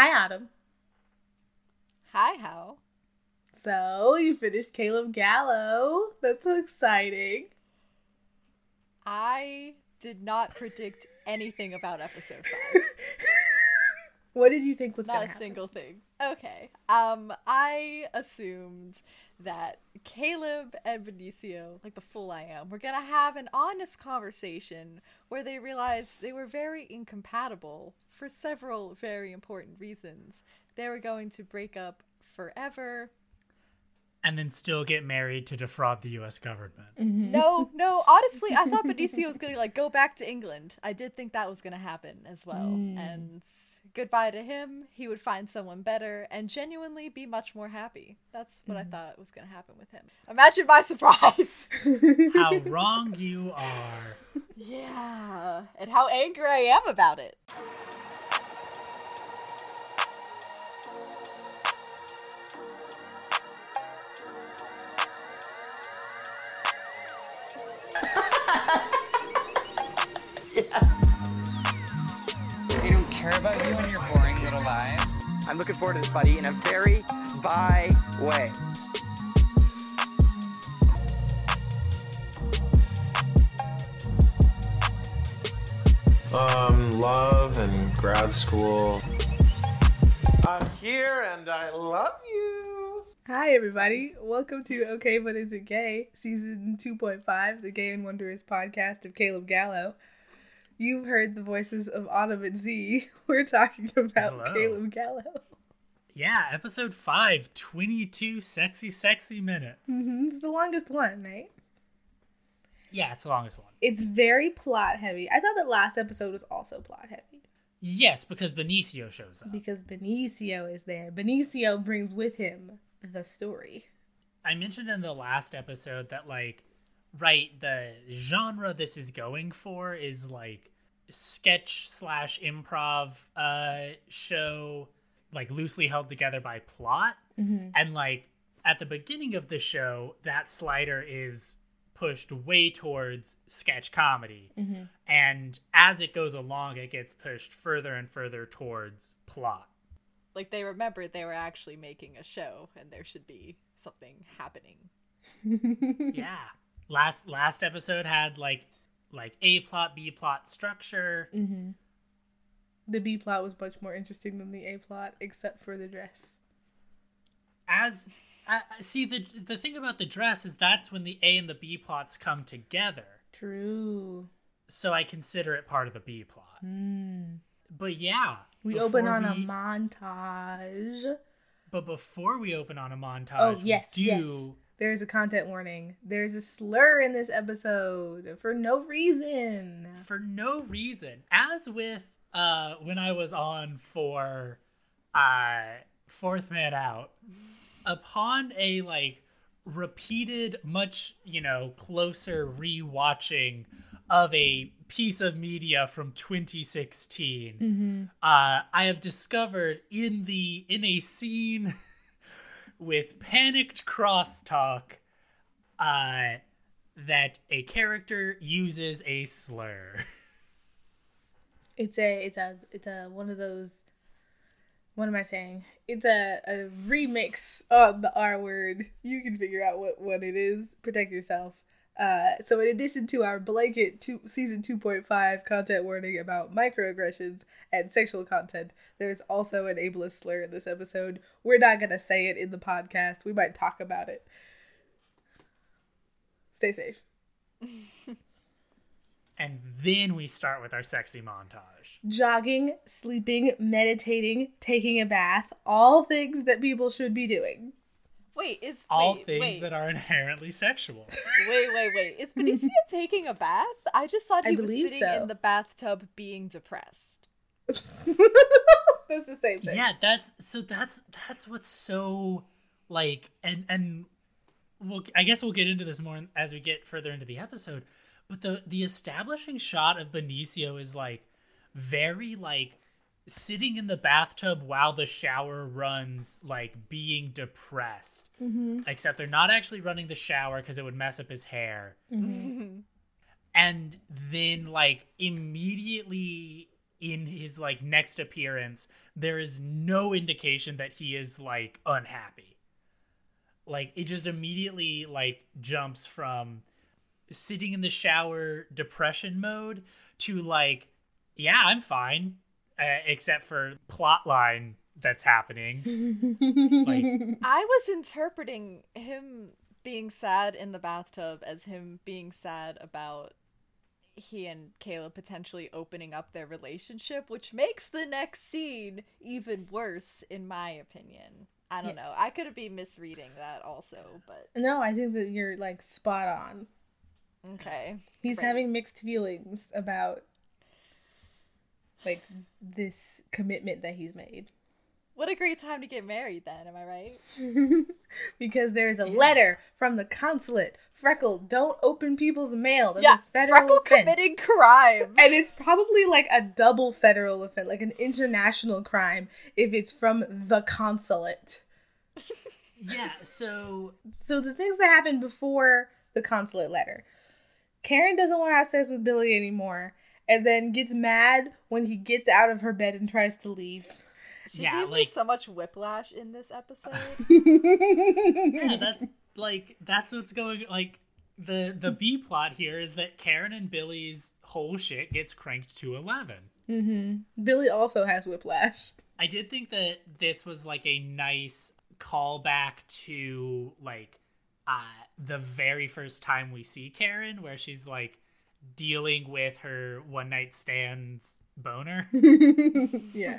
Hi, Autumn. Hi, How. So, you finished Caleb Gallo. That's so exciting. I did not predict anything about episode five. what did you think was not a happen? single thing. Okay. Um, I assumed that Caleb and Benicio, like the fool I am, were gonna have an honest conversation where they realized they were very incompatible for several very important reasons. They were going to break up forever. And then still get married to defraud the U.S. government. Mhm. No, no, honestly, I thought Benicio was gonna like go back to England. I did think that was gonna happen as well. Mm. And goodbye to him. He would find someone better and genuinely be much more happy. That's what I thought was gonna happen with him. Imagine my surprise. How wrong you are. yeah, and how angry I am about it. Care about you and your boring little lives. I'm looking forward to this, buddy, in a very bye way. Um, love and grad school. I'm here and I love you. Hi, everybody. Welcome to Okay, But Is It Gay? Season 2.5, the Gay and Wondrous podcast of Caleb Gallo. You've heard the voices of Autumn and Z. We're talking about Hello. Caleb Gallo. Yeah, episode 5, 22 sexy, sexy minutes. Mhm, It's the longest one, right? Yeah, it's the longest one. It's very plot heavy. I thought that last episode was also plot heavy Yes, because Benicio shows up. because Benicio is there. Benicio brings with him the story. I mentioned in the last episode that, like, right, the genre this is going for is like sketch slash improv uh show, like loosely held together by plot. Mm-hmm. And like at the beginning of the show, that slider is pushed way towards sketch comedy. Mm-hmm. And as it goes along, it gets pushed further and further towards plot. Like they remembered they were actually making a show and there should be something happening. yeah. Last last episode had like like A plot, B plot structure. Mm-hmm. The B plot was much more interesting than the A plot, except for the dress. As I see the the thing about the dress is that's when the A and the B plots come together. True. So I consider it part of the B plot. Mm. But yeah, We open on a montage. But before we open on a montage, Oh we yes, do yes. There's a content warning. There's a slur in this episode for no reason. for no reason. As with uh when I was on for uh Fourth Man Out, upon a like repeated, much, you know, closer rewatching of a piece of media from 2016, Mm-hmm. uh, I have discovered in the in a scene with panicked crosstalk uh, that a character uses a slur. It's a it's a it's a one of those what am I saying? It's a, a remix of the R word. You can figure out what, what it is. Protect yourself. Uh, so in addition to our blanket two, season 2.5 content warning about microaggressions and sexual content, there's also an ableist slur in this episode. We're not going to say it in the podcast. We might talk about it. Stay safe. And then we start with our sexy montage. Jogging, sleeping, meditating, taking a bath, all things that people should be doing. Wait, is All wait, things wait, that are inherently sexual. wait, wait, wait. Is Benicio taking a bath? I just thought I he was sitting so. in the bathtub being depressed. That's the same thing. yeah, that's so that's that's what's so like and and we'll I guess we'll get into this more as we get further into the episode. But the the establishing shot of Benicio is like very like sitting in the bathtub while the shower runs, like being depressed. Mm-hmm. Except they're not actually running the shower because it would mess up his hair. Mm-hmm. and then like immediately in his like next appearance, there is no indication that he is like unhappy. Like it just immediately like jumps from sitting in the shower depression mode to like yeah, I'm fine uh, except for plot line that's happening. like I was interpreting him being sad in the bathtub as him being sad about he and Caleb potentially opening up their relationship, which makes the next scene even worse, in my opinion. I don't Yes. know. I could be misreading that also, but No, I think that you're like spot on. okay. He's Great. having mixed feelings about like this commitment that he's made. What a great time to get married then, am I right? because there's a letter from the consulate. Freckle, don't open people's mail. That's yeah, a federal Freckle offense. committing crimes. And it's probably like a double federal offense, like an international crime, if it's from the consulate. yeah, so So the things that happened before the consulate letter. Karen doesn't want to have sex with Billy anymore, and then gets mad when he gets out of her bed and tries to leave. she yeah, gave me like- so much whiplash in this episode. yeah, that's like that's what's going like the the B plot here is that Karen and Billy's whole shit gets cranked to 11. Mm-hmm. Billy also has whiplash. I did think that this was like a nice callback to like uh the very first time we see Karen where she's like dealing with her one night stands boner yeah,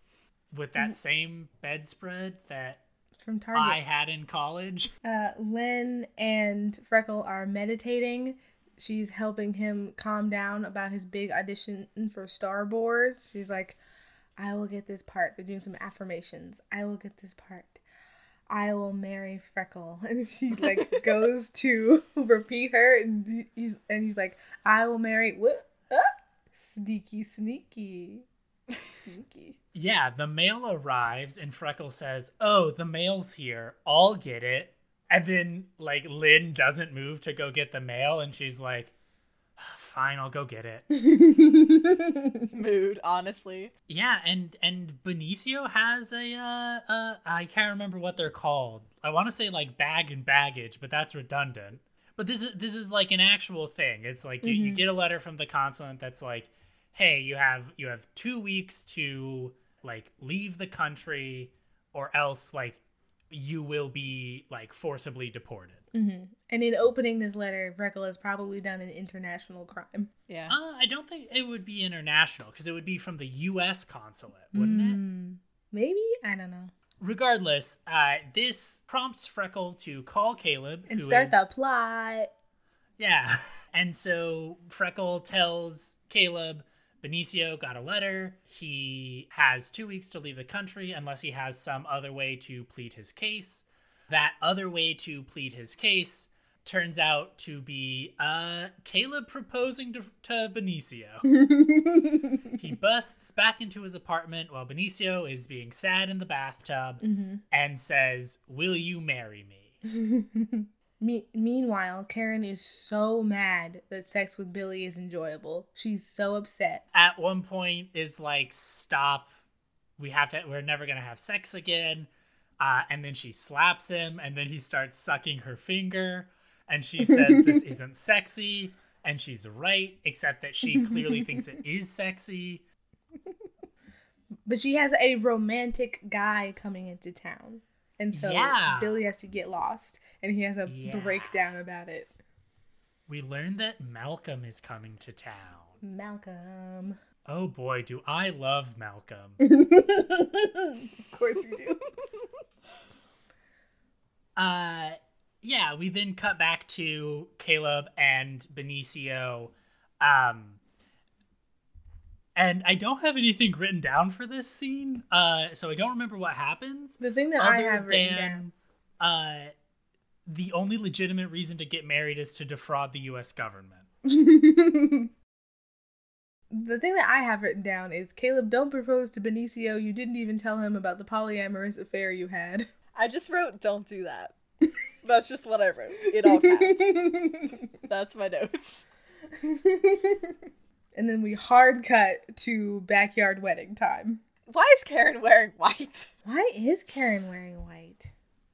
with that same bedspread that from Target. I had in college. Uh, Len and Freckle are meditating. She's helping him calm down about his big audition for Star Wars. She's like, I will get this part. They're doing some affirmations. I will get this part. I will marry Freckle. And she like goes to repeat her and he's and he's like, I will marry what? Ah, sneaky, sneaky. Sneaky. Yeah, the mail arrives and Freckle says, "Oh, the mail's here. I'll get it." And then like Lynn doesn't move to go get the mail and she's like, "Fine, I'll go get it." Mood, honestly. yeah, and and Benicio has a uh uh I can't remember what they're called. I want to say like bag and baggage, but that's redundant. But this is this is like an actual thing. It's like you, you get a letter from the consulate that's like, "Hey, you have you have 2 weeks to like leave the country or else like you will be like forcibly deported." And in opening this letter, Freckle has probably done an international crime. Yeah. Uh, I don't think it would be international because it would be from the U.S. consulate, wouldn't it? Maybe? I don't know. Regardless, uh, this prompts Freckle to call Caleb And who start is- the plot. Yeah, and so Freckle tells Caleb Benicio got a letter. He has two weeks to leave the country unless he has some other way to plead his case. That other way to plead his case turns out to be uh, Caleb proposing to, to Benicio. he busts back into his apartment while Benicio is being sad in the bathtub and says, Will you marry me? Me- meanwhile, Karen is so mad that sex with Billy is enjoyable. She's so upset. At one point, is like, Stop. We have to, we're never going to have sex again. Uh, and then she slaps him, and then he starts sucking her finger. And she says, This isn't sexy. And she's right, except that she clearly thinks it is sexy. But she has a romantic guy coming into town. And so Yeah. Billy has to get lost. And he has a Yeah. breakdown about it. We learn that Malcolm is coming to town. Malcolm. Oh boy, do I love Malcolm. Of course you do. uh yeah, we then cut back to Caleb and Benicio. Um and I don't have anything written down for this scene. Uh so I don't remember what happens. the thing that I other have written down. Uh the only legitimate reason to get married is to defraud the US government. the thing that I have written down is Caleb, don't propose to Benicio. You didn't even tell him about the polyamorous affair you had. I just wrote, don't do that. That's just what I wrote. In all caps. That's my notes. And then we hard cut to backyard wedding time. Why is Karen wearing white? Why is Karen wearing white?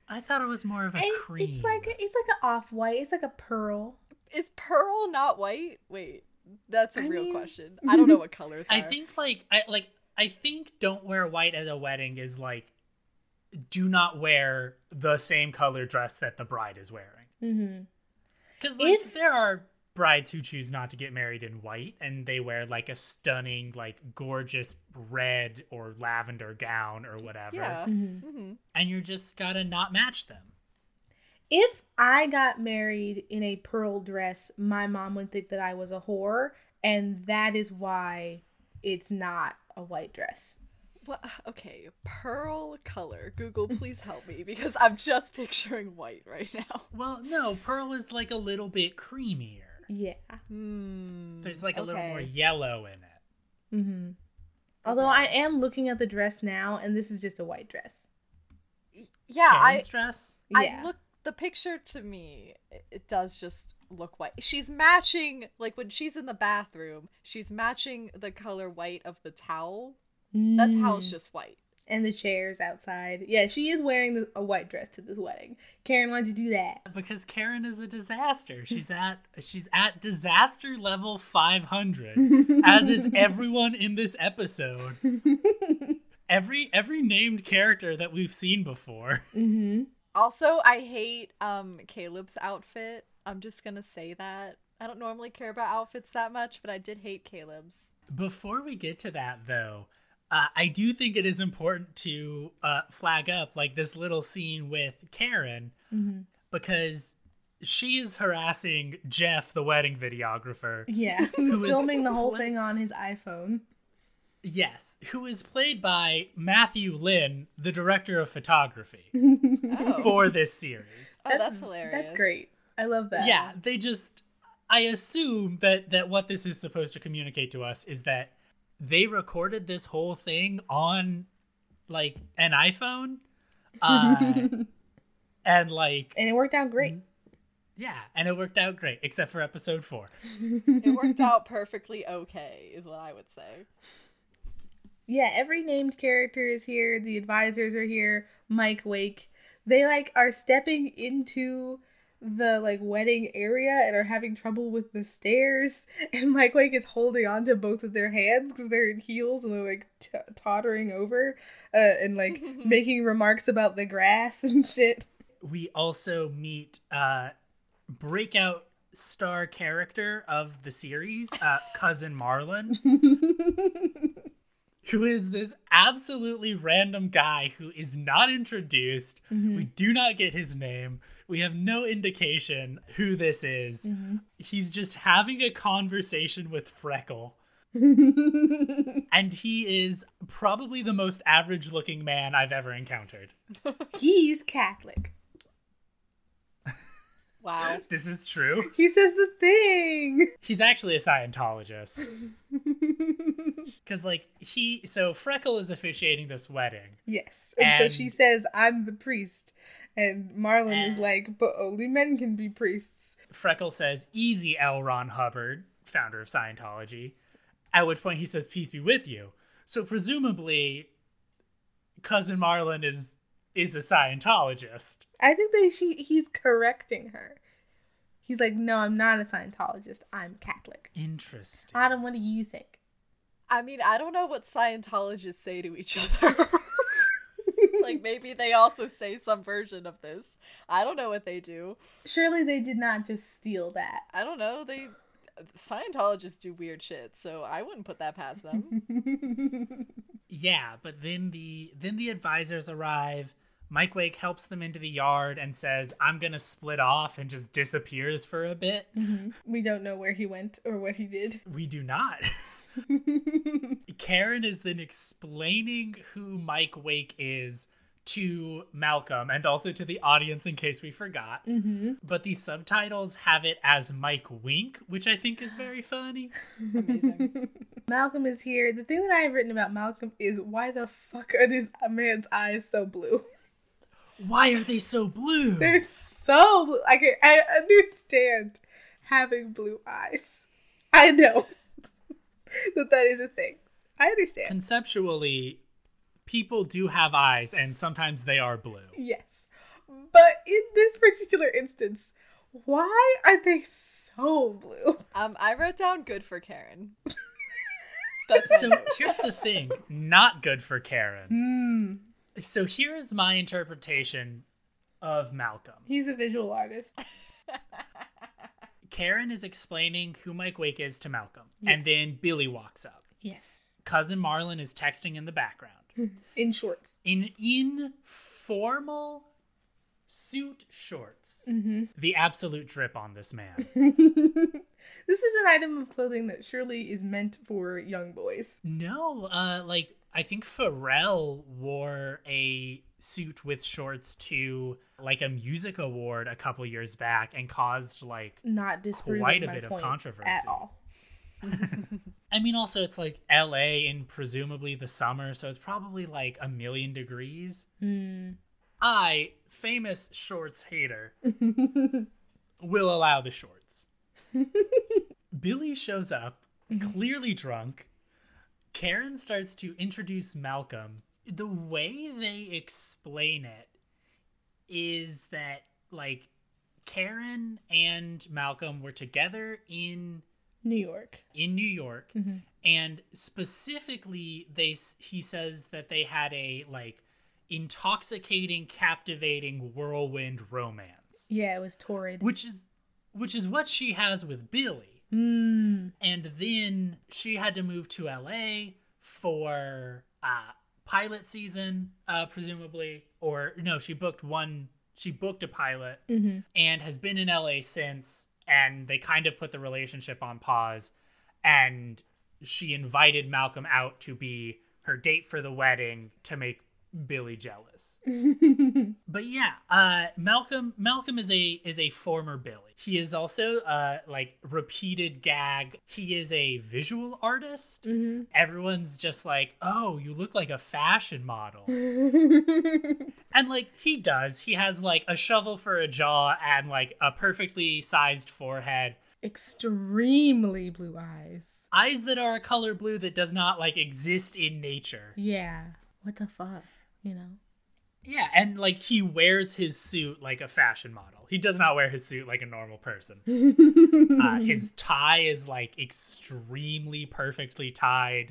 I thought it was more of a And cream. It's like it's like an off white. It's like a pearl. Is pearl not white? Wait, that's a I real mean- question. I don't know what colors are. I think like I like I think don't wear white at a wedding is like do not wear the same color dress that the bride is wearing. Mm-hmm. Because like If- there are brides who choose not to get married in white and they wear like a stunning, like gorgeous red or lavender gown or whatever. Yeah. Mm-hmm. hmm And you're just gotta not match them. If I got married in a pearl dress, my mom would think that I was a whore, and that is why it's not a white dress. What? Okay, pearl color. Google, please help me because I'm just picturing white right now. Well, no, pearl is like a little bit creamier. Yeah. Hmm. There's like a little more yellow in it. Mm-hmm. Although I am looking at the dress now, and this is just a white dress. Yeah, I Karen's dress? Yeah. I look the picture to me. It, it does just look white. She's matching like when she's in the bathroom. She's matching the color white of the towel. That towel's Mm. just white. And the chairs outside. Yeah, she is wearing the, a white dress to this wedding. Karen, why'd you do that? because Karen is a disaster. She's at she's at disaster level 500 as is everyone in this episode. Every every named character that we've seen before. Mm-hmm. Also, I hate um Caleb's outfit. I'm just gonna say that. I don't normally care about outfits that much, but I did hate Caleb's. Before we get to that though, uh, I do think it is important to uh, flag up like this little scene with Karen because she is harassing Jeff, the wedding videographer. Yeah, who's Who is- filming the whole thing on his iPhone. Yes, who is played by Matthew Lynn, the director of photography Oh, for this series. oh that's hilarious. That's great. I love that. Yeah, they just I assume that that what this is supposed to communicate to us is that they recorded this whole thing on like an iPhone uh and like and it worked out great. yeah, and it worked out great except for episode 4. It worked out perfectly okay, is what I would say. Yeah, every named character is here. The advisors are here. Mike Wake. They like are stepping into the like wedding area and are having trouble with the stairs. And Mike Wake is holding on to both of their hands because they're in heels and they're like t- tottering over uh, and like making remarks about the grass and shit. We also meet uh breakout star character of the series, uh cousin Marlon. who is this absolutely random guy who is not introduced. We do not get his name. We have no indication who this is. Mm-hmm. He's just having a conversation with Freckle. and he is probably the most average looking man I've ever encountered. He's Catholic. Wow. This is true. He says the thing. He's actually a Scientologist. Because, like, he. So, Freckle is officiating this wedding. Yes. And, so she says, I'm the priest. And Marlon is like, but only men can be priests. Freckle says, Easy, L. Ron Hubbard, founder of Scientology. At which point he says, Peace be with you. So, presumably, Cousin Marlon is is a Scientologist. I think that she he's correcting her. He's like, no, I'm not a Scientologist. I'm Catholic. Interesting. Adam, what do you think? I mean, I don't know what Scientologists say to each other. like maybe they also say some version of this. I don't know what they do. Surely they did not just steal that. I don't know. They Scientologists do weird shit, so I wouldn't put that past them. Yeah, but then the then the advisors arrive. Mike Wake helps them into the yard and says, I'm gonna split off and just disappears for a bit. Mm-hmm. We don't know where he went or what he did. We do not. Karen is then explaining who Mike Wake is to Malcolm and also to the audience in case we forgot. Mm-hmm. But the subtitles have it as Mike Wink, which I think is very funny. Amazing. Malcolm is here. The thing that I have written about Malcolm is why the fuck are this man's eyes so blue? Why are they so blue? They're so blue. I can I understand having blue eyes. I know. that that is a thing. I understand. Conceptually, people do have eyes, and sometimes they are blue. yes. But in this particular instance, why are they so blue? Um, I wrote down good for Karen. That's So here's the thing not good for Karen. Hmm. So here's my interpretation of Malcolm. He's a visual artist. Karen is explaining who Mike Wake is to Malcolm, and then Billy walks up. Yes. Cousin Marlon is texting in the background. In shorts. In informal suit shorts. The absolute drip on this man. This is an item of clothing that surely is meant for young boys. no, uh like I think Pharrell wore a suit with shorts to like a music award a couple years back and caused like Not Quite a bit of controversy. at all. I mean, also it's like L.A. in presumably the summer, so it's probably like a million degrees. Hmm. I, famous shorts hater, will allow the shorts. Billy shows up, clearly drunk. Karen starts to introduce Malcolm. The way they explain it is that, like, Karen and Malcolm were together in New York. in New York, and specifically, they he says that they had a like intoxicating, captivating whirlwind romance, Yeah, it was torrid. which is which is what she has with Billy. Mm. And then she had to move to LA for uh, pilot season, uh, presumably, or no, she booked one. She booked a pilot and has been in LA since. And they kind of put the relationship on pause. And she invited Malcolm out to be her date for the wedding to make Billy jealous. but yeah, uh, Malcolm Malcolm is a is a former Billy. He is also uh, like repeated gag. He is a visual artist. Everyone's just like, oh, you look like a fashion model. and like he does. He has like a shovel for a jaw and like a perfectly sized forehead. Extremely blue eyes. Eyes that are a color blue that does not like exist in nature. Yeah. What the fuck? You know? Yeah, and like he wears his suit like a fashion model. He does not wear his suit like a normal person. uh, his tie is like extremely perfectly tied.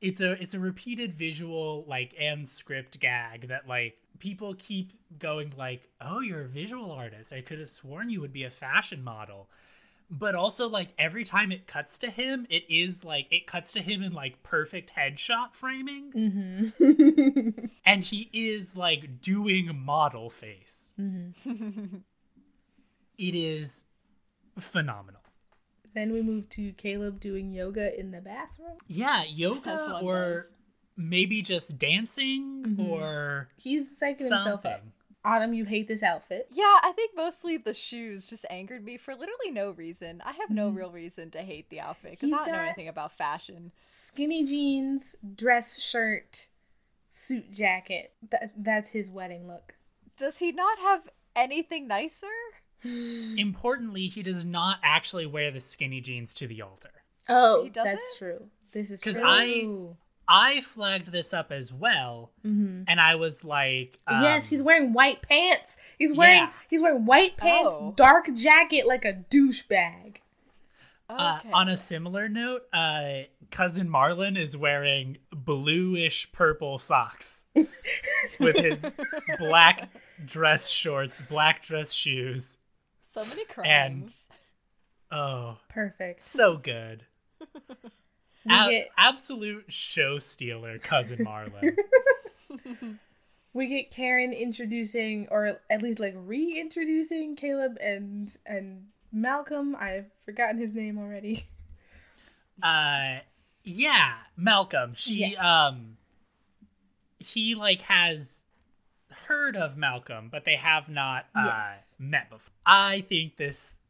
It's a it's a repeated visual like and script gag that like people keep going like, "Oh, you're a visual artist. I could have sworn you would be a fashion model." But also like every time it cuts to him, it is like it cuts to him in like perfect headshot framing. Mm-hmm. and he is like doing model face. Mm-hmm. it is phenomenal. Then we move to Caleb doing yoga in the bathroom. Yeah, yoga or does. maybe just dancing mm-hmm. or He's psyching himself up. Something. Autumn, you hate this outfit. Yeah, I think mostly the shoes just angered me for literally no reason. I have no mm-hmm. real reason to hate the outfit because He's I don't know anything about fashion. Skinny jeans, dress shirt, suit jacket. That, that's his wedding look. Does he not have anything nicer? Importantly, he does not actually wear the skinny jeans to the altar. Oh, He that's true. This is 'Cause true. I- I flagged this up as well, and I was like, um, Mm-hmm. yes, he's wearing white pants. He's wearing Yeah. he's wearing white pants, Oh. dark jacket like a douchebag. Uh, Okay. on a similar note, uh, cousin Marlon is wearing bluish purple socks with his black dress shorts, black dress shoes. so many and- Oh, Perfect. so good. We A- get absolute show stealer, cousin Marlon. we get Karen introducing or at least like reintroducing Caleb and and Malcolm. I've forgotten his name already. uh, yeah, Malcolm. She Yes. um, he like has heard of Malcolm, but they have not uh, Yes. met before. I think this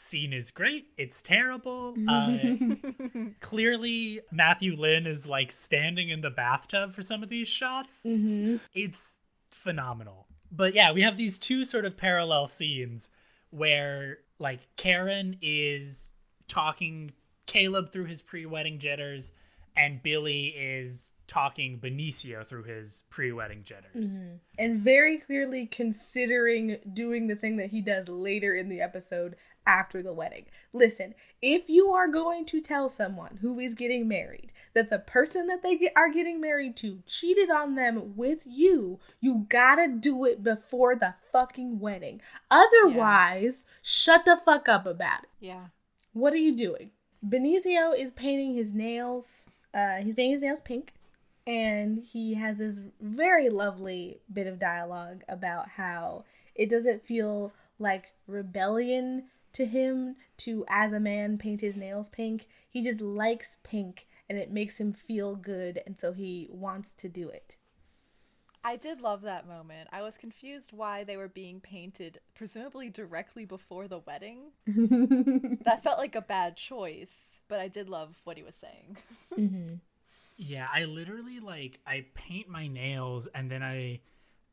scene is great. It's terrible. Uh, clearly, Matthew Lynn is like standing in the bathtub for some of these shots. It's phenomenal. But yeah, we have these two sort of parallel scenes where like Karen is talking Caleb through his pre-wedding jitters, and Billy is talking Benicio through his pre-wedding jitters. and very clearly considering doing the thing that he does later in the episode after the wedding. Listen, if you are going to tell someone who is getting married that the person that they get, are getting married to cheated on them with you, you gotta do it before the fucking wedding. Otherwise, shut the fuck up about it. Yeah. What are you doing? Benicio is painting his nails. Uh, he's painting his nails pink, and he has this very lovely bit of dialogue about how it doesn't feel like rebellion to him to, as a man, paint his nails pink. He just likes pink, and it makes him feel good, and so he wants to do it. I did love that moment. I was confused why they were being painted, presumably directly before the wedding. that felt like a bad choice, but I did love what he was saying. Mm-hmm. Yeah, I literally like I paint my nails and then I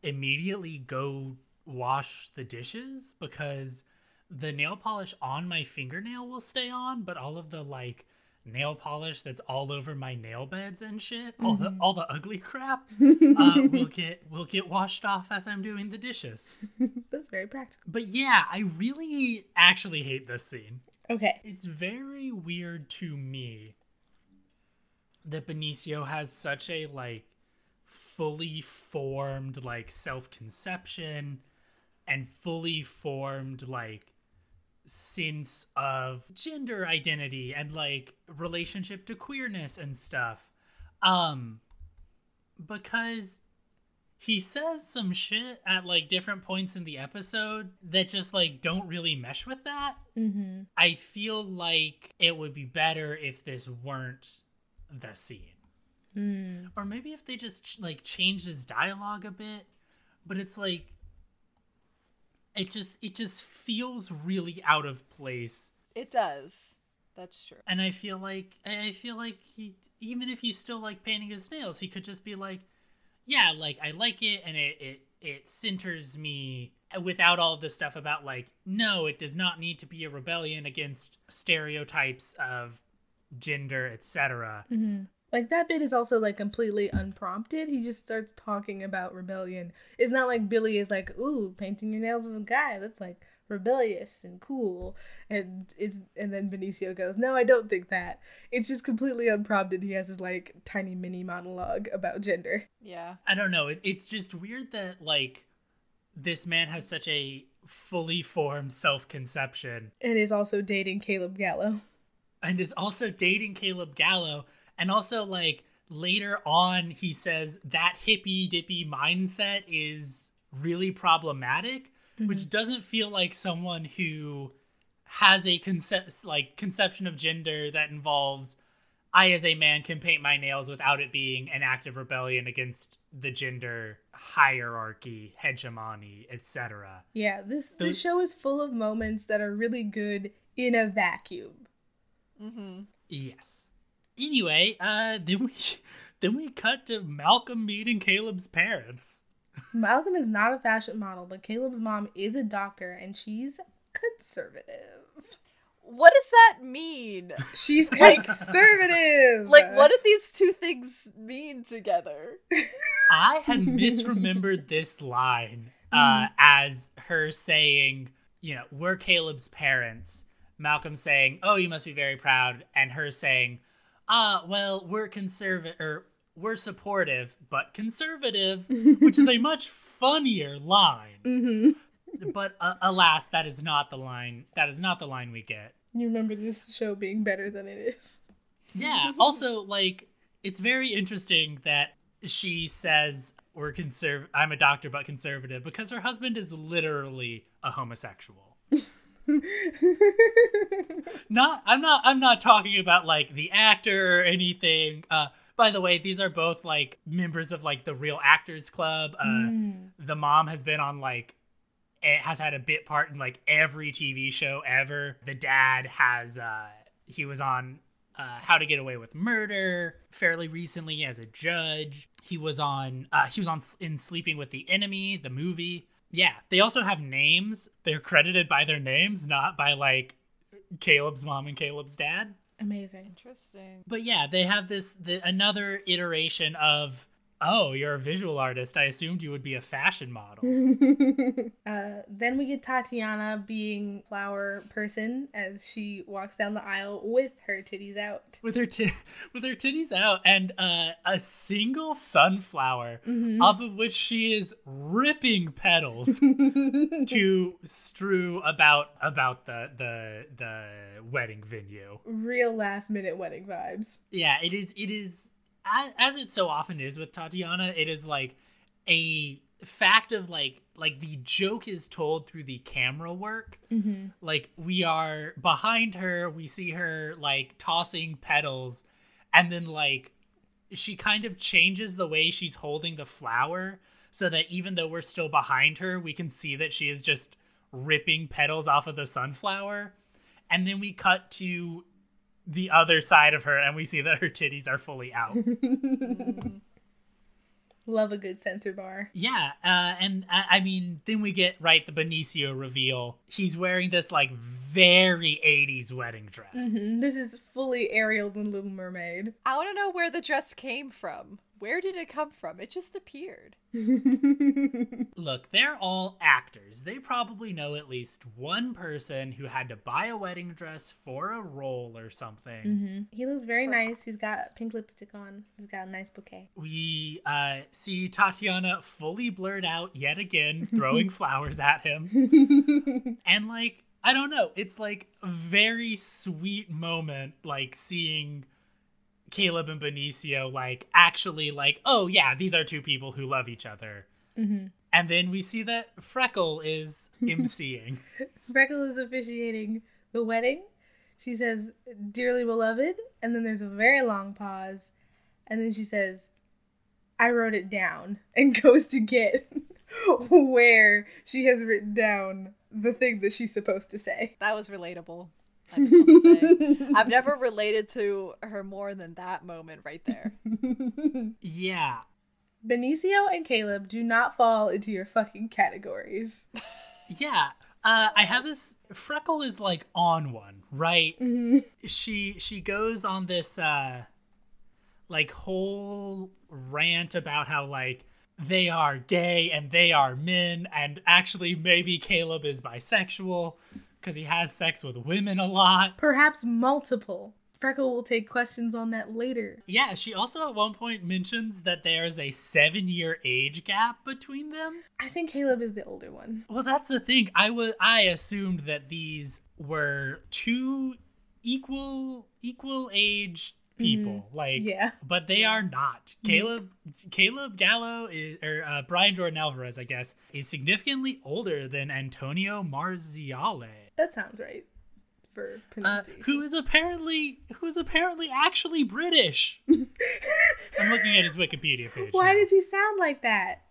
immediately go wash the dishes because the nail polish on my fingernail will stay on, but all of the like nail polish that's all over my nail beds and shit, all the all the ugly crap, uh, will get will get washed off as I'm doing the dishes. That's very practical. But yeah, I really actually hate this scene. Okay. It's very weird to me that Benicio has such a like fully formed like self-conception and fully formed like sense of gender identity and like relationship to queerness and stuff. Um because he says some shit at like different points in the episode that just like don't really mesh with that. Mm-hmm. I feel like it would be better if this weren't the scene. Mm. Or maybe if they just like changed his dialogue a bit, but it's like it just it just feels really out of place. It does. That's true. And I feel like I feel like he even if he's still like painting his nails, he could just be like, yeah, like I like it and it it it centers me without all this stuff about like no, it does not need to be a rebellion against stereotypes of gender, etc. Like that bit is also like completely unprompted. He just starts talking about rebellion. It's not like Billy is like, "Ooh, painting your nails is a guy. That's like rebellious and cool." And it's and then Benicio goes, "No, I don't think that." It's just completely unprompted. He has his like tiny mini monologue about gender. Yeah. I don't know. It, it's just weird that like this man has such a fully formed self-conception And is also dating Caleb Gallo. and is also dating Caleb Gallo and also like later on he says that hippy dippy mindset is really problematic which doesn't feel like someone who has a concept like conception of gender that involves I as a man can paint my nails without it being an act of rebellion against the gender hierarchy, hegemony, etc. Yeah, this Those- this show is full of moments that are really good in a vacuum. Mm-hmm. Yes. Anyway, uh then we then we cut to Malcolm meeting Caleb's parents. Malcolm is not a fashion model, but Caleb's mom is a doctor and she's conservative. What does that mean? She's conservative. Like, what do these two things mean together? I had misremembered this line uh, as her saying, you know, we're Caleb's parents. Malcolm saying, "Oh, you must be very proud," and her saying, "Ah, well, we're conservative or we're supportive, but conservative," which is a much funnier line. Mm-hmm. But uh, alas, that is not the line. That is not the line we get. You remember this show being better than it is. Yeah. Also, like, it's very interesting that she says we're conserv. I'm a doctor, but conservative because her husband is literally a homosexual. not. I'm not. I'm not talking about like the actor or anything. Uh, by the way, these are both like members of like the Real Actors Club. Uh, The mom has been on like it has had a bit part in like every TV show ever. The dad has uh he was on uh How to Get Away with Murder fairly recently as a judge. He was on uh he was on in Sleeping with the Enemy, the movie. Yeah, they also have names. They're credited by their names, not by like Caleb's mom and Caleb's dad. Amazing. Interesting. But yeah, they have this the, another iteration of oh, you're a visual artist. I assumed you would be a fashion model. Uh, then we get Tatiana being flower person as she walks down the aisle with her titties out. with her ti- with her titties out and uh, a single sunflower off of which she is ripping petals to strew about about the the the wedding venue. Real last minute wedding vibes. Yeah, it is. It is as, as it so often is with Tatiana. It is like a fact of like like the joke is told through the camera work. Mm-hmm. Like we are behind her, we see her like tossing petals, and then like she kind of changes the way she's holding the flower so that even though we're still behind her, we can see that she is just ripping petals off of the sunflower. And then we cut to the other side of her and we see that her titties are fully out. Love a good censor bar. yeah, uh, and I, I mean, then we get right the Benicio reveal. He's wearing this like very 80s wedding dress. Mhm. This is fully Ariel and Little Mermaid. I want to know where the dress came from. Where did it come from? It just appeared. Look, they're all actors. They probably know at least one person who had to buy a wedding dress for a role or something. He looks very nice. He's got pink lipstick on. He's got a nice bouquet. We uh, see Tatiana fully blurred out yet again, throwing flowers at him. and, like, I don't know. It's like a very sweet moment, like seeing Caleb and Benicio, like, actually, like, oh, yeah, these are two people who love each other. Mm-hmm. And then we see that Freckle is emceeing. Freckle is officiating the wedding. She says, Dearly beloved. And then there's a very long pause. And then she says, I wrote it down. And goes to get where she has written down the thing that she's supposed to say. That was relatable. I just want to say. I've never related to her more than that moment right there. yeah. Benicio and Caleb do not fall into your fucking categories. Yeah. Uh, I have this freckle is like on one, right? She she goes on this uh like whole rant about how like they are gay and they are men and actually maybe Caleb is bisexual because he has sex with women a lot. Perhaps multiple. Freckle will take questions on that later. Yeah, she also at one point mentions that there's a seven year age gap between them. I think Caleb is the older one. Well, that's the thing. I was I assumed that these were two equal equal age people. Like Yeah. but they are not. Caleb Caleb Gallo is or uh, Brian Jordan Alvarez, I guess, is significantly older than Antonio Marziale. That sounds right for Uh, who is apparently who is apparently actually British. I'm looking at his Wikipedia page. Why now. does he sound like that?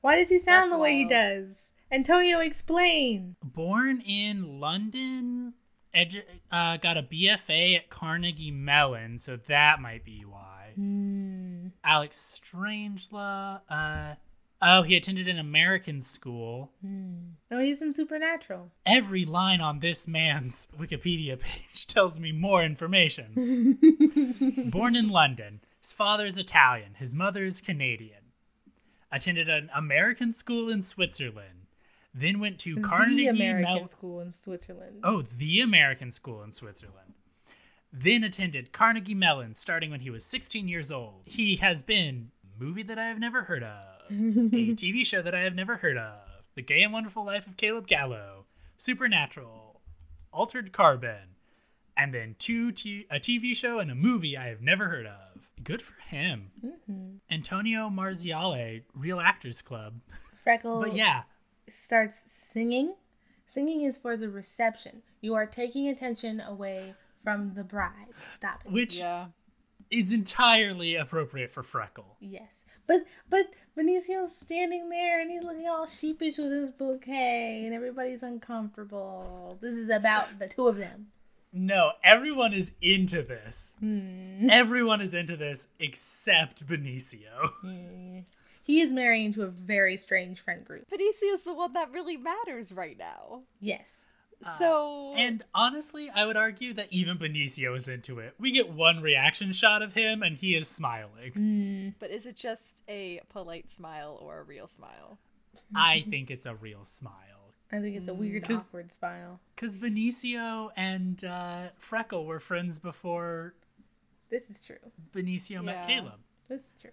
Why does he sound That's the way he does? Antonio, explain. born in London, edu- uh, got a BFA at Carnegie Mellon, so that might be why. Hmm. Alex Strangela, uh, oh, he attended an American school. Hmm. Oh, he's in Supernatural. Every line on this man's Wikipedia page tells me more information. born in London, his father is Italian, his mother is Canadian. Attended an American school in Switzerland, then went to Carnegie American Mellon. school in Switzerland. Oh, the American school in Switzerland. Then attended Carnegie Mellon starting when he was 16 years old. He has been movie that I have never heard of, a TV show that I have never heard of, The Gay and Wonderful Life of Caleb Gallo, Supernatural, Altered Carbon, and then two t- a TV show and a movie I have never heard of. Good for him. Mm-hmm. Antonio Marziale, Real Actors Club. Freckle But yeah, starts singing. Singing is for the reception. You are taking attention away from the bride. Stop it. which Yeah. Is entirely appropriate for Freckle. Yes, but but Benicio's standing there and he's looking all sheepish with his bouquet, and everybody's uncomfortable. This is about the two of them. No, everyone is into this. Hmm. Everyone is into this except Benicio. He is marrying into a very strange friend group. Benicio's the one that really matters right now. Yes, Uh, so And honestly, I would argue that even Benicio is into it. We get one reaction shot of him and he is smiling. Mm. but is it just a polite smile or a real smile? I think it's a real smile. I think it's a weird, mm. 'Cause- awkward smile. Because Benicio and uh, Freckle were friends before This is true. Benicio met Caleb. This is true.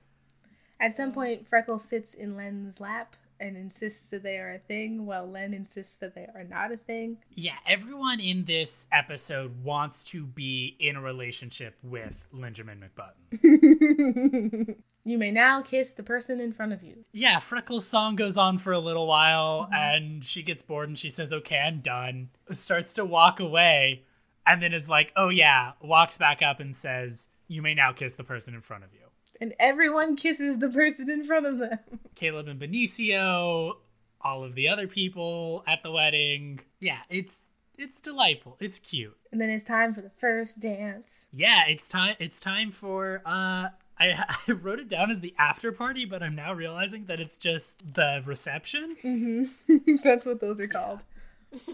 At some point, Freckle sits in Len's lap and insists that they are a thing, while Len insists that they are not a thing. Yeah, everyone in this episode wants to be in a relationship with Linjamin McButtons. You may now kiss the person in front of you. yeah, Freckle's song goes on for a little while and she gets bored and she says, Okay, I'm done. Starts to walk away and then is like, Oh, yeah, walks back up and says, You may now kiss the person in front of you. And everyone kisses the person in front of them. Caleb and Benicio, all of the other people at the wedding. Yeah, it's it's delightful. It's cute. And then it's time for the first dance. Yeah, it's time. It's time for. Uh, I I wrote it down as the after party, but I'm now realizing that it's just the reception. Mhm. That's what those are called.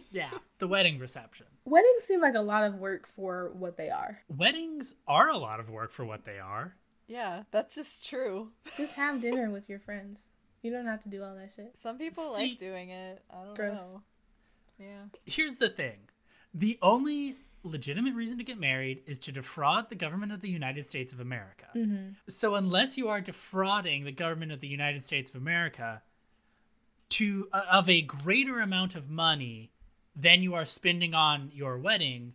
Yeah, the wedding reception. Weddings seem like a lot of work for what they are. Weddings are a lot of work for what they are. Yeah, that's just true. Just have dinner with your friends. You don't have to do all that shit. Some people See- like doing it. I don't Gross. know. Yeah. Here's the thing: the only legitimate reason to get married is to defraud the government of the United States of America. So unless you are defrauding the government of the United States of America to uh, of a greater amount of money than you are spending on your wedding,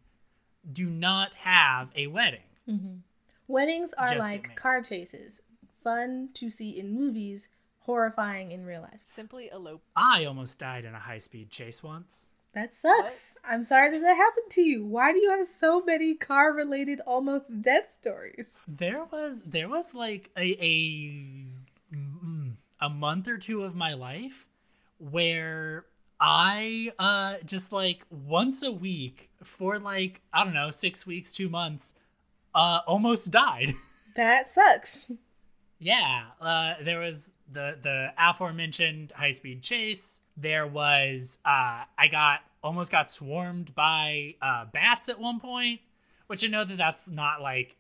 do not have a wedding. Weddings are Just like car chases. Fun to see in movies, horrifying in real life. Simply elope. I almost died in a high-speed chase once. That sucks. I'm sorry that that happened to you. Why do you have so many car related almost death stories? There was there was like a a a month or two of my life where I uh just like once a week for like I don't know 6 weeks 2 months uh almost died. That sucks. yeah, uh there was the the aforementioned high-speed chase. There was uh I got almost got swarmed by uh bats at one point, which I know that that's not like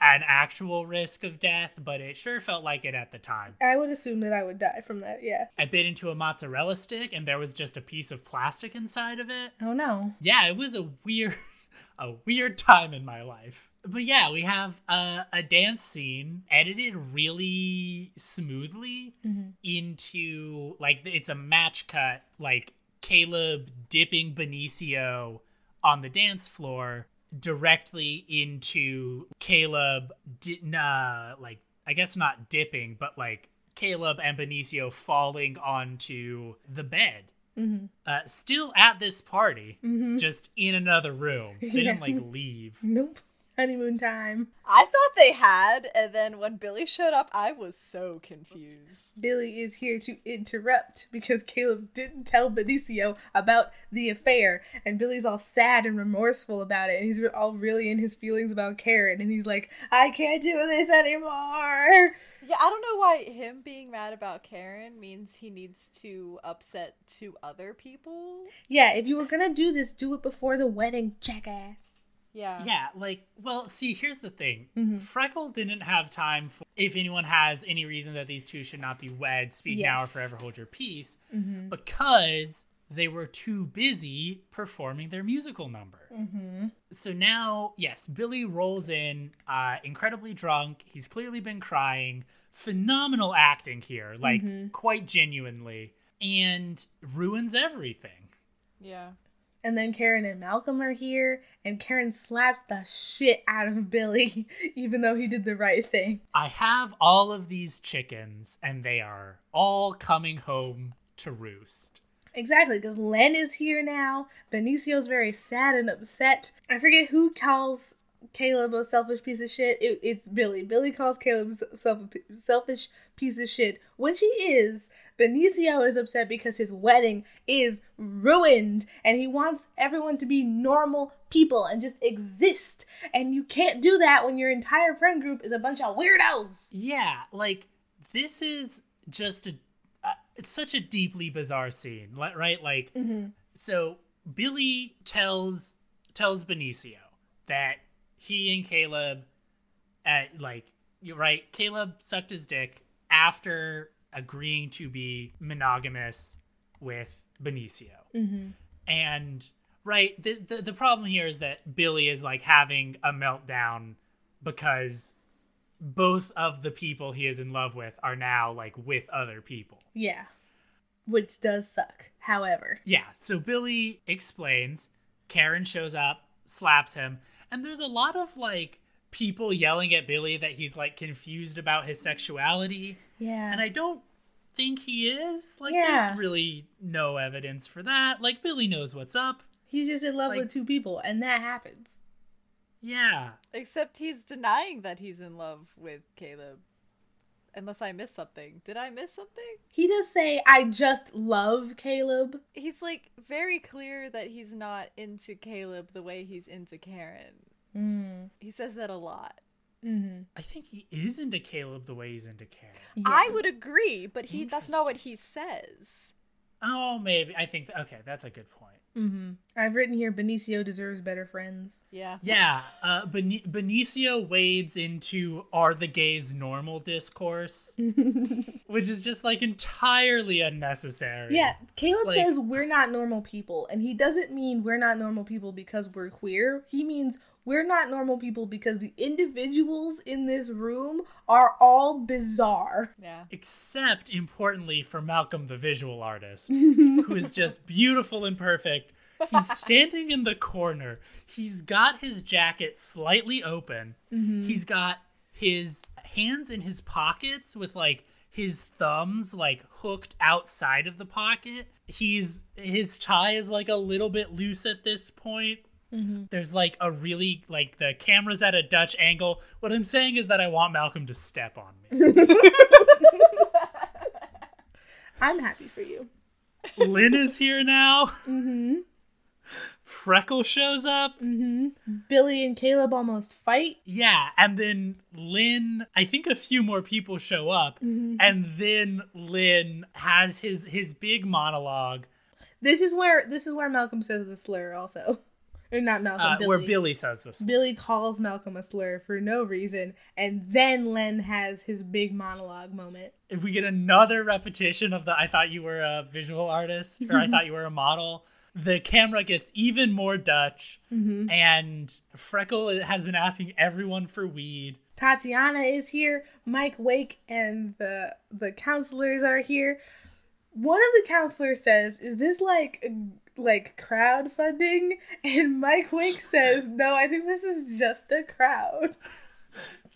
an actual risk of death, but it sure felt like it at the time. I would assume that I would die from that, yeah. I bit into a mozzarella stick and there was just a piece of plastic inside of it. Oh no. Yeah, it was a weird a weird time in my life. But yeah, we have a, a dance scene edited really smoothly mm-hmm. into like it's a match cut like Caleb dipping Benicio on the dance floor directly into Caleb di- nah, like I guess not dipping but like Caleb and Benicio falling onto the bed. Mm-hmm. Uh, still at this party, mm-hmm. just in another room. They didn't like leave. Nope. Honeymoon time. I thought they had, and then when Billy showed up, I was so confused. Billy is here to interrupt because Caleb didn't tell Benicio about the affair, and Billy's all sad and remorseful about it, and he's all really in his feelings about Karen, and he's like, "I can't do this anymore." Yeah, I don't know why him being mad about Karen means he needs to upset two other people. Yeah, if you were gonna do this, do it before the wedding, jackass. Yeah. Yeah, like, well, see, here's the thing. Mm-hmm. Freckle didn't have time for, if anyone has any reason that these two should not be wed, speak now or forever hold your peace, mm-hmm. because they were too busy performing their musical number. Mm-hmm. So now, yes, Billy rolls in, uh, incredibly drunk. He's clearly been crying. Phenomenal acting here, like, quite genuinely, and ruins everything. Yeah. And then Karen and Malcolm are here, and Karen slaps the shit out of Billy, even though he did the right thing. I have all of these chickens, and they are all coming home to roost. Exactly, because Len is here now. Benicio's very sad and upset. I forget who calls Caleb a selfish piece of shit. It, it's Billy. Billy calls Caleb self, selfish piece of shit, which he is. Benicio is upset because his wedding is ruined and he wants everyone to be normal people and just exist. And you can't do that when your entire friend group is a bunch of weirdos. Yeah, like this is just a uh, it's such a deeply bizarre scene, right? Like so Billy tells tells Benicio that he and Caleb at like you're right, Caleb sucked his dick after agreeing to be monogamous with Benicio. Mm-hmm. And right, the, the the problem here is that Billy is like having a meltdown because both of the people he is in love with are now like with other people. Yeah. Which does suck. However, Yeah, so Billy explains, Karen shows up, slaps him, and there's a lot of like people yelling at Billy that he's like confused about his sexuality, yeah. and I don't think he is. Like Yeah. there's really no evidence for that. Like Billy knows what's up. He's just in love like- with two people, and that happens. Yeah. Except he's denying that he's in love with Caleb. Unless I miss something. Did I miss something? He does say, I just love Caleb. He's like very clear that he's not into Caleb the way he's into Karen. Mm. He says that a lot. Mm-hmm. I think he is into Caleb the way he's into Karen. I would agree, but he that's not what he says. Oh, maybe. I think okay, that's a good point. Mm-hmm. I've written here Benicio deserves better friends. Yeah. Yeah, uh, Beni- Benicio wades into "Are the gays normal?" discourse, which is just like entirely unnecessary. Yeah, Caleb Like- says we're not normal people, and he doesn't mean we're not normal people because we're queer. He means we're not normal people because the individuals in this room are all bizarre. Yeah. Except, importantly, for Malcolm, the visual artist, who is just beautiful and perfect. He's standing in the corner. He's got his jacket slightly open. Mm-hmm. He's got his hands in his pockets with like his thumbs like hooked outside of the pocket. He's his tie is like a little bit loose at this point. Mm-hmm. There's like a really like the camera's at a Dutch angle. What I'm saying is that I want Malcolm to step on me. I'm happy for you. Lynn is here now. Mm-hmm. Freckle shows up. Mm-hmm. Billy and Caleb almost fight. Yeah, and then Lynn, I think a few more people show up, mm-hmm. and then Lynn has his his big monologue This is where this is where Malcolm says the slur also. Or not Malcolm, uh, Billy. where Billy says this. Billy calls Malcolm a slur for no reason, and then Len has his big monologue moment. if we get another repetition of the I thought you were a visual artist or I thought you were a model, the camera gets even more Dutch, and Freckle has been asking everyone for weed. Tatiana is here. Mike Wake and the the counselors are here. One of the counselors says, "Is this like like crowdfunding?" And Mike Wake says, "No, I think this is just a crowd."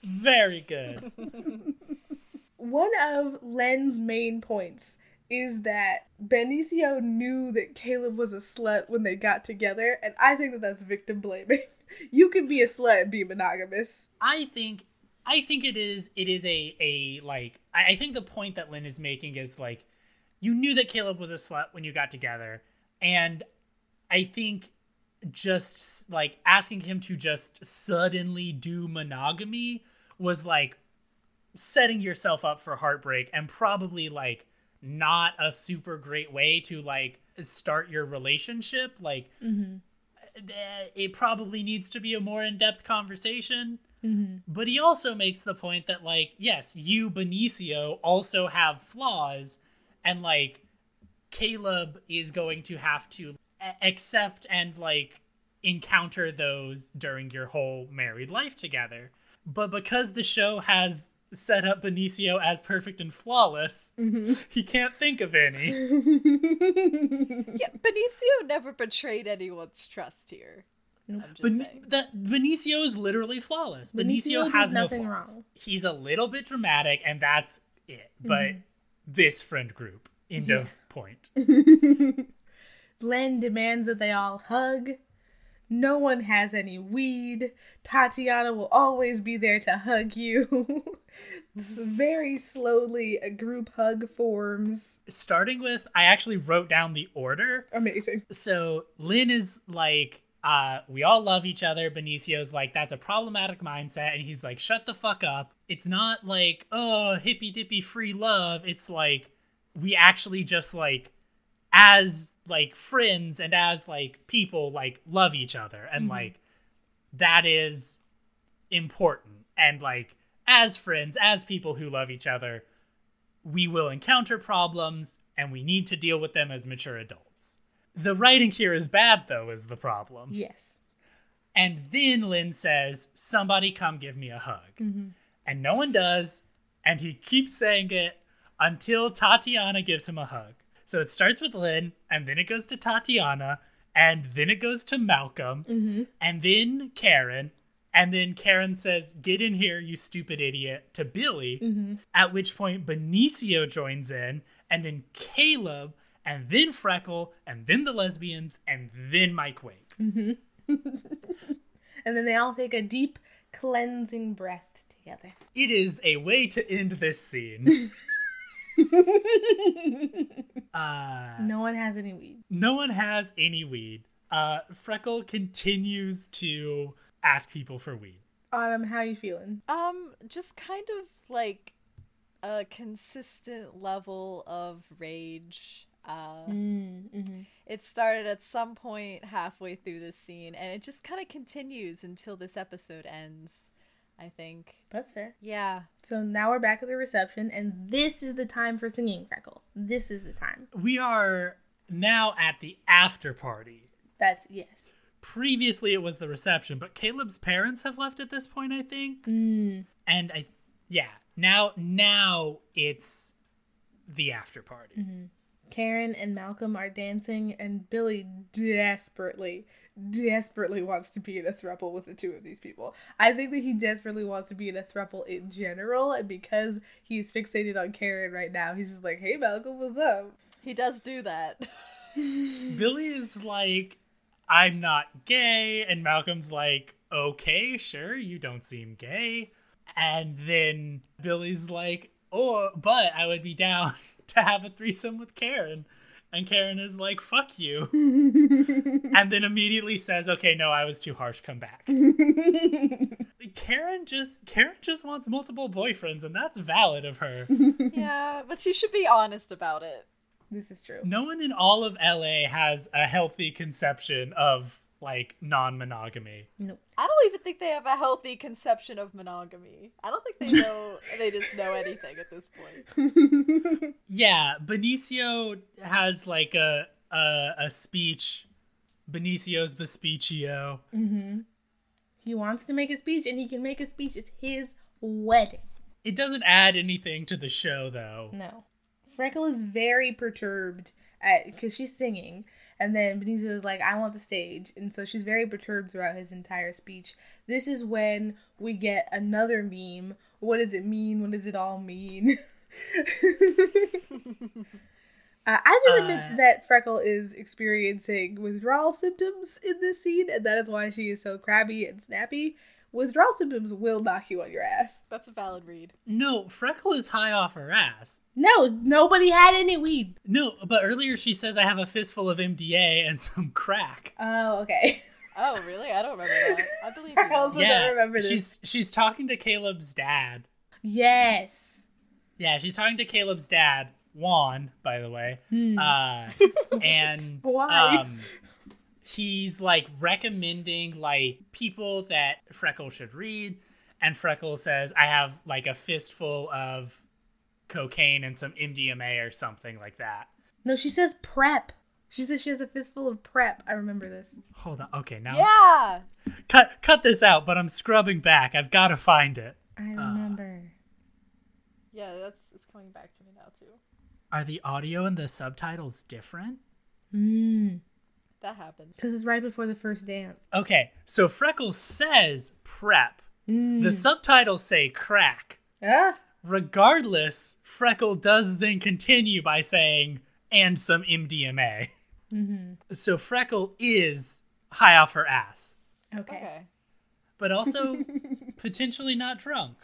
Very good. One of Len's main points is that Benicio knew that Caleb was a slut when they got together, and I think that that's victim blaming. You can be a slut and be monogamous. I think I think it is it is a a like I, I think the point that Lynn is making is like you knew that Caleb was a slut when you got together, and I think just like asking him to just suddenly do monogamy was like setting yourself up for heartbreak and probably like not a super great way to like start your relationship. Like eh, it probably needs to be a more in-depth conversation. But he also makes the point that like yes you benicio also have flaws and like caleb is going to have to accept and like encounter those during your whole married life together but because the show has set up benicio as perfect and flawless he can't think of any Yeah, Benicio never betrayed anyone's trust here. I'm just Ben- saying. that Benicio is literally flawless. Benicio Benicio, has no nothing flaws. wrong. He's a little bit dramatic, and that's it. But Mm-hmm. this friend group, end of point. Len demands that they all hug. No one has any weed. Tatiana will always be there to hug you. very slowly a group hug forms. Starting with, I actually wrote down the order. Amazing. So Lynn is like, uh, we all love each other. Benicio's like, that's a problematic mindset. And he's like, shut the fuck up. It's not like, oh, hippy dippy free love. It's like, we actually just like as like friends and as like people like love each other. And mm-hmm. like that is important. And like as friends as people who love each other we will encounter problems and we need to deal with them as mature adults. The writing here is bad though is the problem. Yes. and then Lynn says, Somebody come give me a hug. Mm-hmm. And no one does. And he keeps saying it until Tatiana gives him a hug. So it starts with Lynn, and then it goes to Tatiana, and then it goes to Malcolm, mm-hmm. and then Karen. And then Karen says, Get in here, you stupid idiot, to Billy. Mm-hmm. At which point Benicio joins in, and then Caleb, and then Freckle, and then the lesbians, and then Mike Wake. Mm-hmm. And then they all take a deep cleansing breath together. It is a way to end this scene. uh, No one has any weed. no one has any weed. Uh, Freckle continues to ask people for weed. Autumn, how you feeling? Um, just kind of like a consistent level of rage. Uh, Mm-hmm. it started at some point halfway through this scene, and it just kind of continues until this episode ends. I think. That's fair. Yeah. So now we're back at the reception, and this is the time for singing, Freckle. This is the time. We are now at the after party. That's yes. Previously, it was the reception, but Caleb's parents have left at this point, I think. Mm. And I, yeah, now now it's the after party. Karen and Malcolm are dancing, and Billy desperately, desperately wants to be in a throuple with the two of these people. I think that he desperately wants to be in a throuple in general, and because he's fixated on Karen right now, he's just like, "Hey, Malcolm, what's up?" He does do that. Billy is like, I'm not gay. And Malcolm's like, okay, sure, you don't seem gay. And then Billy's like, oh, but I would be down to have a threesome with Karen. And Karen is like, fuck you. and then immediately says, okay, no, I was too harsh, come back. Karen just Karen just wants multiple boyfriends, and that's valid of her. yeah, but she should be honest about it. This is true. no one in all of LA has a healthy conception of like non-monogamy. Nope. I don't even think they have a healthy conception of monogamy. I don't think they know they just know anything at this point. Yeah, Benicio has like a a, a speech. Benicio's Vespuccio. Mm-hmm. He wants to make a speech, and he can make a speech. It's his wedding. It doesn't add anything to the show though. No. Freckle is very perturbed at because she's singing, and then Benicio is like, "I want the stage," and so she's very perturbed throughout his entire speech. This is when we get another meme. What does it mean? What does it all mean? Uh, I will admit Uh, that Freckle is experiencing withdrawal symptoms in this scene, and that is why she is so crabby and snappy. Withdrawal symptoms will knock you on your ass. That's a valid read. No, Freckle is high off her ass. No, nobody had any weed. No, but earlier she says I have a fistful of MDA and some crack. Oh, okay. Oh, really? I don't remember that. I believe you. I also now. don't remember this. she's she's talking to Caleb's dad. Yes. Yeah, she's talking to Caleb's dad, Juan, by the way. Uh, and Why? um, he's like recommending like people that Freckle should read, and Freckle says, "I have like a fistful of cocaine and some MDMA or something like that." No, she says prep. She says she has a fistful of prep. I remember this. Hold on. Okay, now Yeah. cut cut this out. But I'm scrubbing back. I've got to find it. I remember. Yeah, that's it's coming back to me now too. Are the audio and the subtitles different? Mm. That happened. Because it's right before the first dance. Okay, so Freckles says prep. Mm. The subtitles say crack. Ah. Regardless, Freckle does then continue by saying, and some MDMA. So Freckle is high off her ass, Okay. Okay. but also potentially not drunk.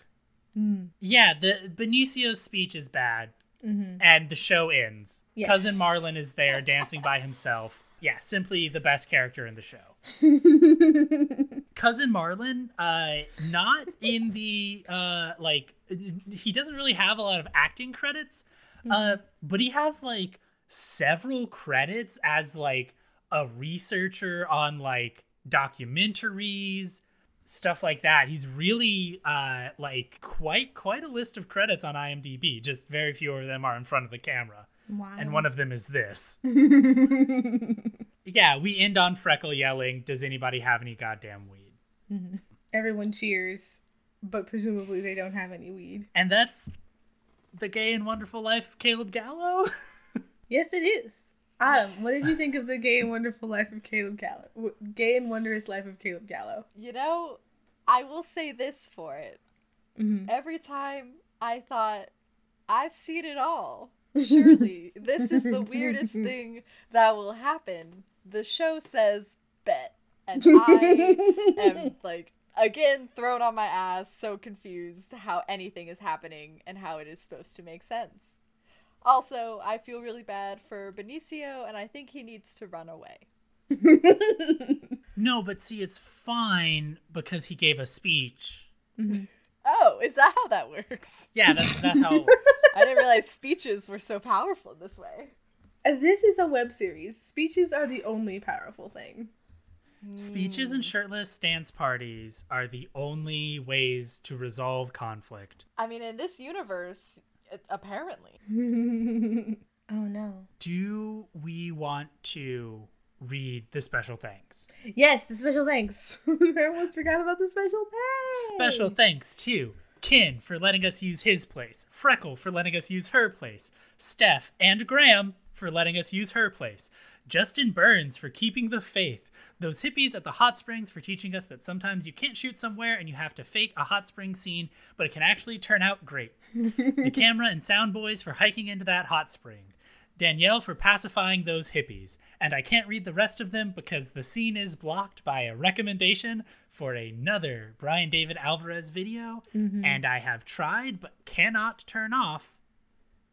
Yeah, the Benicio's speech is bad, and the show ends. Yes. Cousin Marlon is there dancing by himself. Yeah, simply the best character in the show. Cousin Marlon, uh, not in the uh, like, he doesn't really have a lot of acting credits, uh, but he has like several credits as like a researcher on like documentaries stuff like that. He's really uh like quite quite a list of credits on imdb. Just very few of them are in front of the camera Wow. and one of them is this yeah we end on freckle yelling does anybody have any goddamn weed Everyone cheers, but presumably they don't have any weed. and that's the gay and wonderful life of caleb gallo Yes, it is. Adam, what did you think of the gay and wonderful life of Caleb Gallo? Gay and wondrous life of Caleb Gallo. You know, I will say this for it. Mhm. Every time I thought, I've seen it all. Surely, this is the weirdest thing that will happen. The show says, bet. And I am, like, again, thrown on my ass, so confused how anything is happening and how it is supposed to make sense. Also, I feel really bad for Benicio, and I think he needs to run away. no but see it's fine because he gave a speech mm-hmm. Oh, is that how that works? yeah that's that's how it works I didn't realize speeches were so powerful this way. Uh, This is a web series. Speeches are the only powerful thing. Speeches and shirtless dance parties are the only ways to resolve conflict. I mean, in this universe, it, apparently. Oh no. Do we want to read the special thanks? Yes, the special thanks. I almost forgot about the special thanks. Special thanks to Kin for letting us use his place, Freckle for letting us use her place, Steph and Graham for letting us use her place, Justin Burns for keeping the faith, those hippies at the hot springs for teaching us that sometimes you can't shoot somewhere and you have to fake a hot spring scene, but it can actually turn out great. the camera and sound boys for hiking into that hot spring. Danielle for pacifying those hippies. And I can't read the rest of them because the scene is blocked by a recommendation for another Brian David Alvarez video. And I have tried but cannot turn off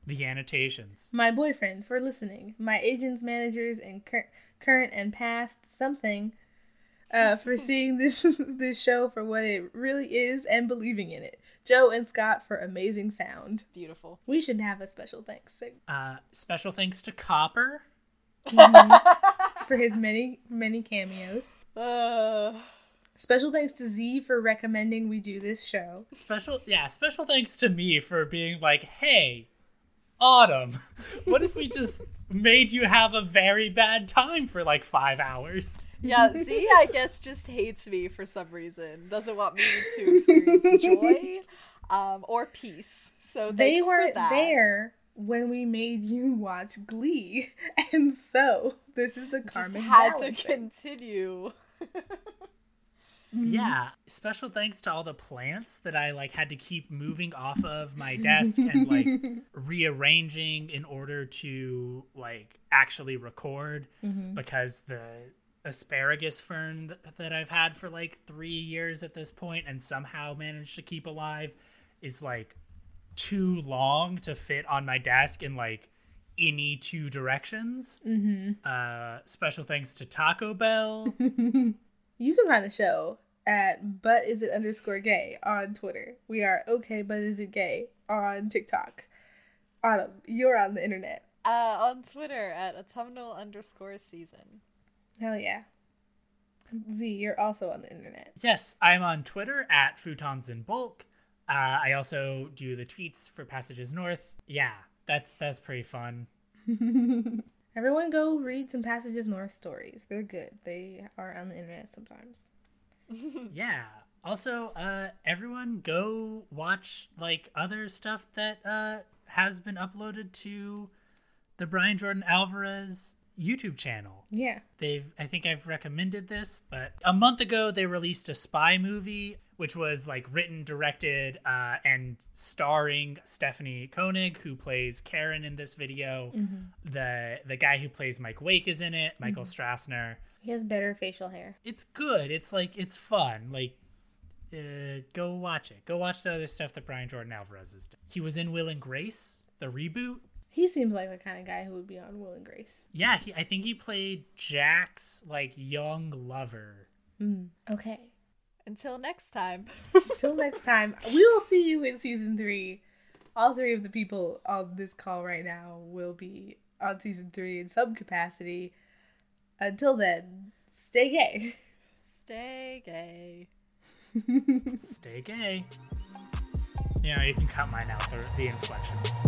the annotations. My boyfriend for listening. My agents, managers, and cur- current and past something uh, for seeing this this show for what it really is and believing in it. Joe and Scott for amazing sound. Beautiful. We should have a special thanks Uh, special thanks to Copper. for his many many cameos. Uh, Special thanks to Z for recommending we do this show. Special, yeah, special thanks to me for being like, hey, Autumn, what if we just made you have a very bad time for like five hours? Yeah, Z, I guess, just hates me for some reason. Doesn't want me to experience joy um, or peace. So They weren't there when we made you watch Glee, and so this is the Just Carmen had to Ballard thing. continue. Yeah. Special thanks to all the plants that I like had to keep moving off of my desk and like rearranging in order to like actually record because the asparagus fern th- that I've had for like 3 years at this point and somehow managed to keep alive is like too long to fit on my desk in like any two directions. Mm-hmm. Uh, special thanks to Taco Bell. You can find the show at but is it underscore gay on Twitter. We are okay, but is it gay on TikTok. Autumn, you're on the internet. Uh, on Twitter at autumnal underscore season. Hell yeah. Z, you're also on the internet. Yes, I'm on Twitter at Futons in Bulk. Uh, I also do the tweets for Passages North. Yeah, that's that's pretty fun. Everyone go read some Passages North stories. They're good. They are on the internet sometimes. Yeah. Also, uh, everyone go watch like other stuff that uh, has been uploaded to the Brian Jordan Alvarez YouTube channel. Yeah. They've I think I've recommended this, but a month ago they released a spy movie which was like written, directed, uh, and starring Stephanie Koenig, who plays Karen in this video. The the guy who plays Mike Wake is in it, Michael Strassner. He has better facial hair. It's good. It's like it's fun. Like uh, go watch it. Go watch the other stuff that Brian Jordan Alvarez has done. He was in Will and Grace, the reboot. He seems like the kind of guy who would be on Will and Grace. Yeah, he, I think he played Jack's like young lover. Mm, okay. Until next time. Until next time, we will see you in season three. All three of the people on this call right now will be on season three in some capacity. Until then, stay gay. Stay gay. Stay gay. You know, you can cut mine out, the, the inflections.